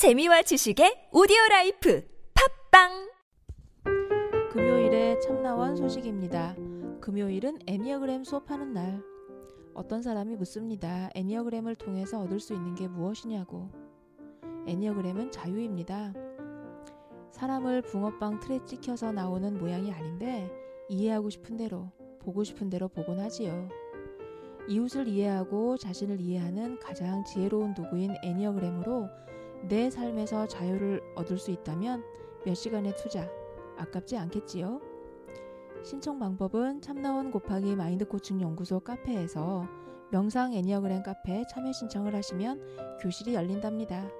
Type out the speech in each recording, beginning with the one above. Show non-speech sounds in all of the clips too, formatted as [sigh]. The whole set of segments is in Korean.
재미와 지식의 오디오 라이프 팟빵 금요일에 참나원 소식입니다. 금요일은 애니어그램 수업하는 날. 어떤 사람이 묻습니다. 애니어그램을 통해서 얻을 수 있는 게 무엇이냐고. 애니어그램은 자유입니다. 사람은 붕어빵 틀에 찍혀서 나오는 모양이 아닌데 이해하고 싶은 대로, 보고 싶은 대로 보곤 하지요. 이웃을 이해하고 자신을 이해하는 가장 지혜로운 도구인 애니어그램으로 내 삶에서 자유를 얻을 수 있다면 몇 시간의 투자 아깝지 않겠지요? 신청 방법은 참나원 곱하기 마인드 코칭 연구소 카페에서 명상 애니어그램 카페 참여 신청을 하시면 교실이 열린답니다.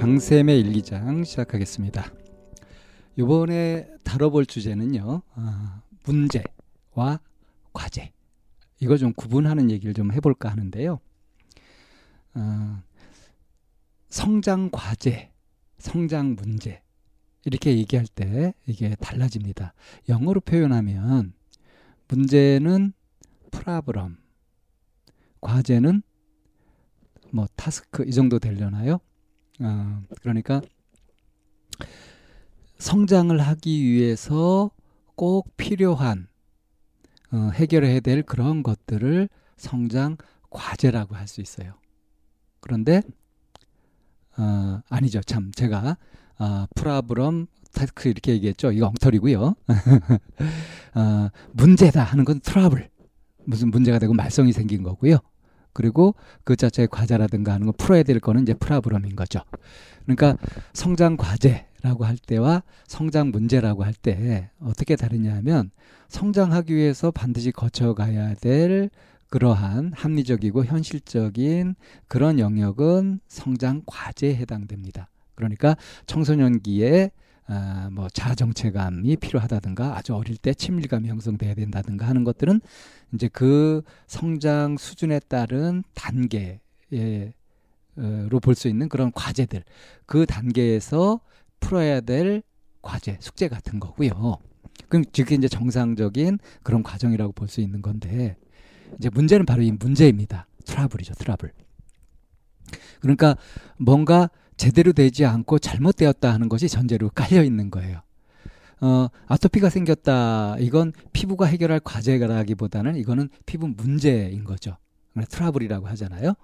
방샘의 1, 2장 시작하겠습니다. 이번에 다뤄볼 주제는요, 어, 문제와 과제. 이걸 좀 구분하는 얘기를 좀 해볼까 하는데요. 어, 성장 과제, 성장 문제. 이렇게 얘기할 때 이게 달라집니다. 영어로 표현하면 문제는 프라브럼, 과제는 뭐 타스크 이 정도 되려나요? 어, 그러니까 성장을 하기 위해서 꼭 필요한 어, 해결해야 될 그런 것들을 성장 과제라고 할 수 있어요. 그런데 어, 아니죠. 참 제가 어, 프라브럼 타스크 이렇게 얘기했죠. 이거 엉터리고요. 어, [laughs] 문제다 하는 건 트러블. 무슨 문제가 되고 말썽이 생긴 거고요. 그리고 그 자체의 과제라든가 하는 거 풀어야 될 거는 이제 problem인 거죠. 그러니까 성장 과제라고 할 때와 성장 문제라고 할 때 어떻게 다르냐 하면 성장하기 위해서 반드시 거쳐가야 될 그러한 합리적이고 현실적인 그런 영역은 성장 과제에 해당됩니다. 그러니까 청소년기에 아, 뭐 자정체감이 필요하다든가 아주 어릴 때 친밀감이 형성돼야 된다든가 하는 것들은 이제 그 성장 수준에 따른 단계로 볼 수 있는 그런 과제들 그 단계에서 풀어야 될 과제 숙제 같은 거고요. 그럼 그게 이제 정상적인 그런 과정이라고 볼 수 있는 건데 이제 문제는 바로 이 문제입니다. 트러블이죠, 트러블. 그러니까 뭔가 제대로 되지 않고 잘못되었다 하는 것이 전제로 깔려 있는 거예요. 어, 아토피가 생겼다. 이건 피부가 해결할 과제라기보다는 이거는 피부 문제인 거죠. 트러블이라고 하잖아요.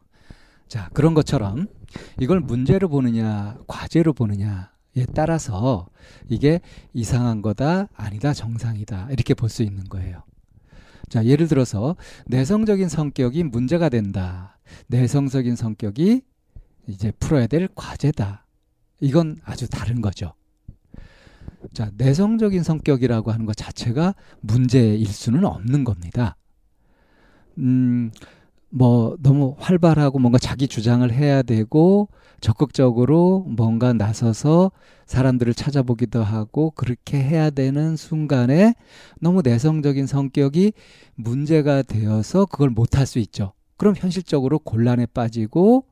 자, 그런 것처럼 이걸 문제로 보느냐, 과제로 보느냐에 따라서 이게 이상한 거다, 아니다, 정상이다. 이렇게 볼 수 있는 거예요. 자, 예를 들어서 내성적인 성격이 문제가 된다. 내성적인 성격이 이제 풀어야 될 과제다. 이건 아주 다른 거죠. 자, 내성적인 성격이라고 하는 것 자체가 문제일 수는 없는 겁니다. 음, 뭐, 너무 활발하고 뭔가 자기 주장을 해야 되고, 적극적으로 뭔가 나서서 사람들을 찾아보기도 하고, 그렇게 해야 되는 순간에 너무 내성적인 성격이 문제가 되어서 그걸 못할 수 있죠. 그럼 현실적으로 곤란에 빠지고,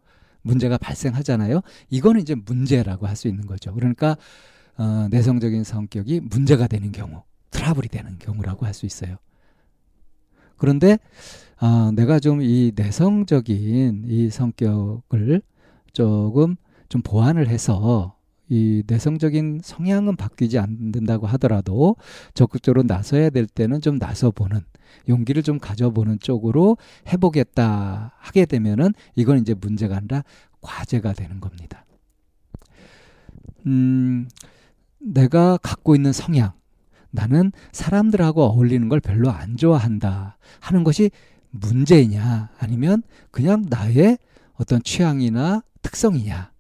문제가 발생하잖아요. 이거는 이제 문제라고 할 수 있는 거죠. 그러니까 어, 내성적인 성격이 문제가 되는 경우, 트러블이 되는 경우라고 할 수 있어요. 그런데 어, 내가 좀 이 내성적인 이 성격을 조금 좀 보완을 해서 이 내성적인 성향은 바뀌지 않는다고 하더라도 적극적으로 나서야 될 때는 좀 나서보는 용기를 좀 가져보는 쪽으로 해보겠다 하게 되면은 이건 이제 문제가 아니라 과제가 되는 겁니다. 음, 내가 갖고 있는 성향, 나는 사람들하고 어울리는 걸 별로 안 좋아한다 하는 것이 문제이냐 아니면 그냥 나의 어떤 취향이나 특성이냐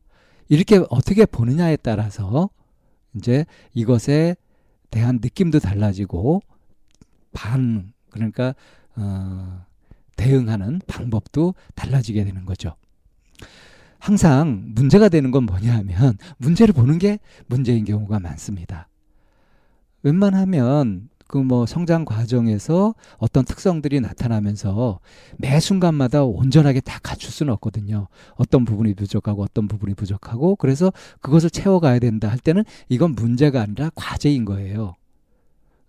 이렇게 어떻게 보느냐에 따라서 이제 이것에 대한 느낌도 달라지고 반 그러니까 어, 대응하는 방법도 달라지게 되는 거죠. 항상 문제가 되는 건 뭐냐 하면 문제를 보는 게 문제인 경우가 많습니다. 웬만하면 그 뭐 성장 과정에서 어떤 특성들이 나타나면서 매 순간마다 온전하게 다 갖출 수는 없거든요. 어떤 부분이 부족하고 어떤 부분이 부족하고 그래서 그것을 채워가야 된다 할 때는 이건 문제가 아니라 과제인 거예요.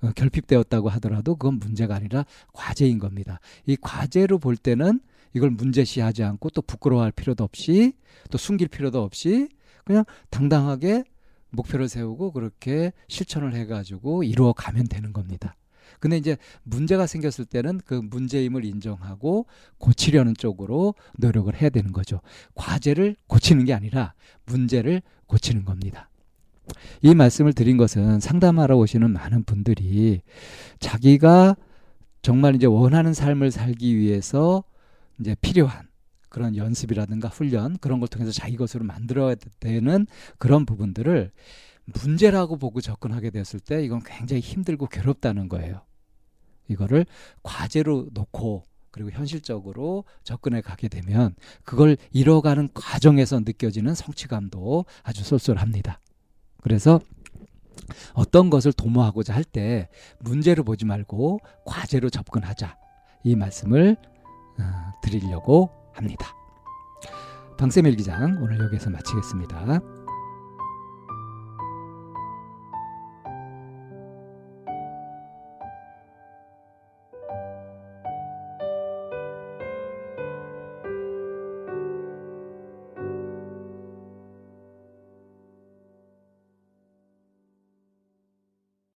어, 결핍되었다고 하더라도 그건 문제가 아니라 과제인 겁니다. 이 과제로 볼 때는 이걸 문제시하지 않고 또 부끄러워할 필요도 없이 또 숨길 필요도 없이 그냥 당당하게 목표를 세우고 그렇게 실천을 해가지고 이루어 가면 되는 겁니다. 근데 이제 문제가 생겼을 때는 그 문제임을 인정하고 고치려는 쪽으로 노력을 해야 되는 거죠. 과제를 고치는 게 아니라 문제를 고치는 겁니다. 이 말씀을 드린 것은 상담하러 오시는 많은 분들이 자기가 정말 이제 원하는 삶을 살기 위해서 이제 필요한 그런 연습이라든가 훈련 그런 걸 통해서 자기 것으로 만들어야 되는 그런 부분들을 문제라고 보고 접근하게 됐을 때 이건 굉장히 힘들고 괴롭다는 거예요. 이거를 과제로 놓고 그리고 현실적으로 접근해 가게 되면 그걸 이뤄가는 과정에서 느껴지는 성취감도 아주 쏠쏠합니다. 그래서 어떤 것을 도모하고자 할 때 문제로 보지 말고 과제로 접근하자. 이 말씀을 어, 드리려고 합니다. 방쌤 일기장 오늘 여기서 마치겠습니다.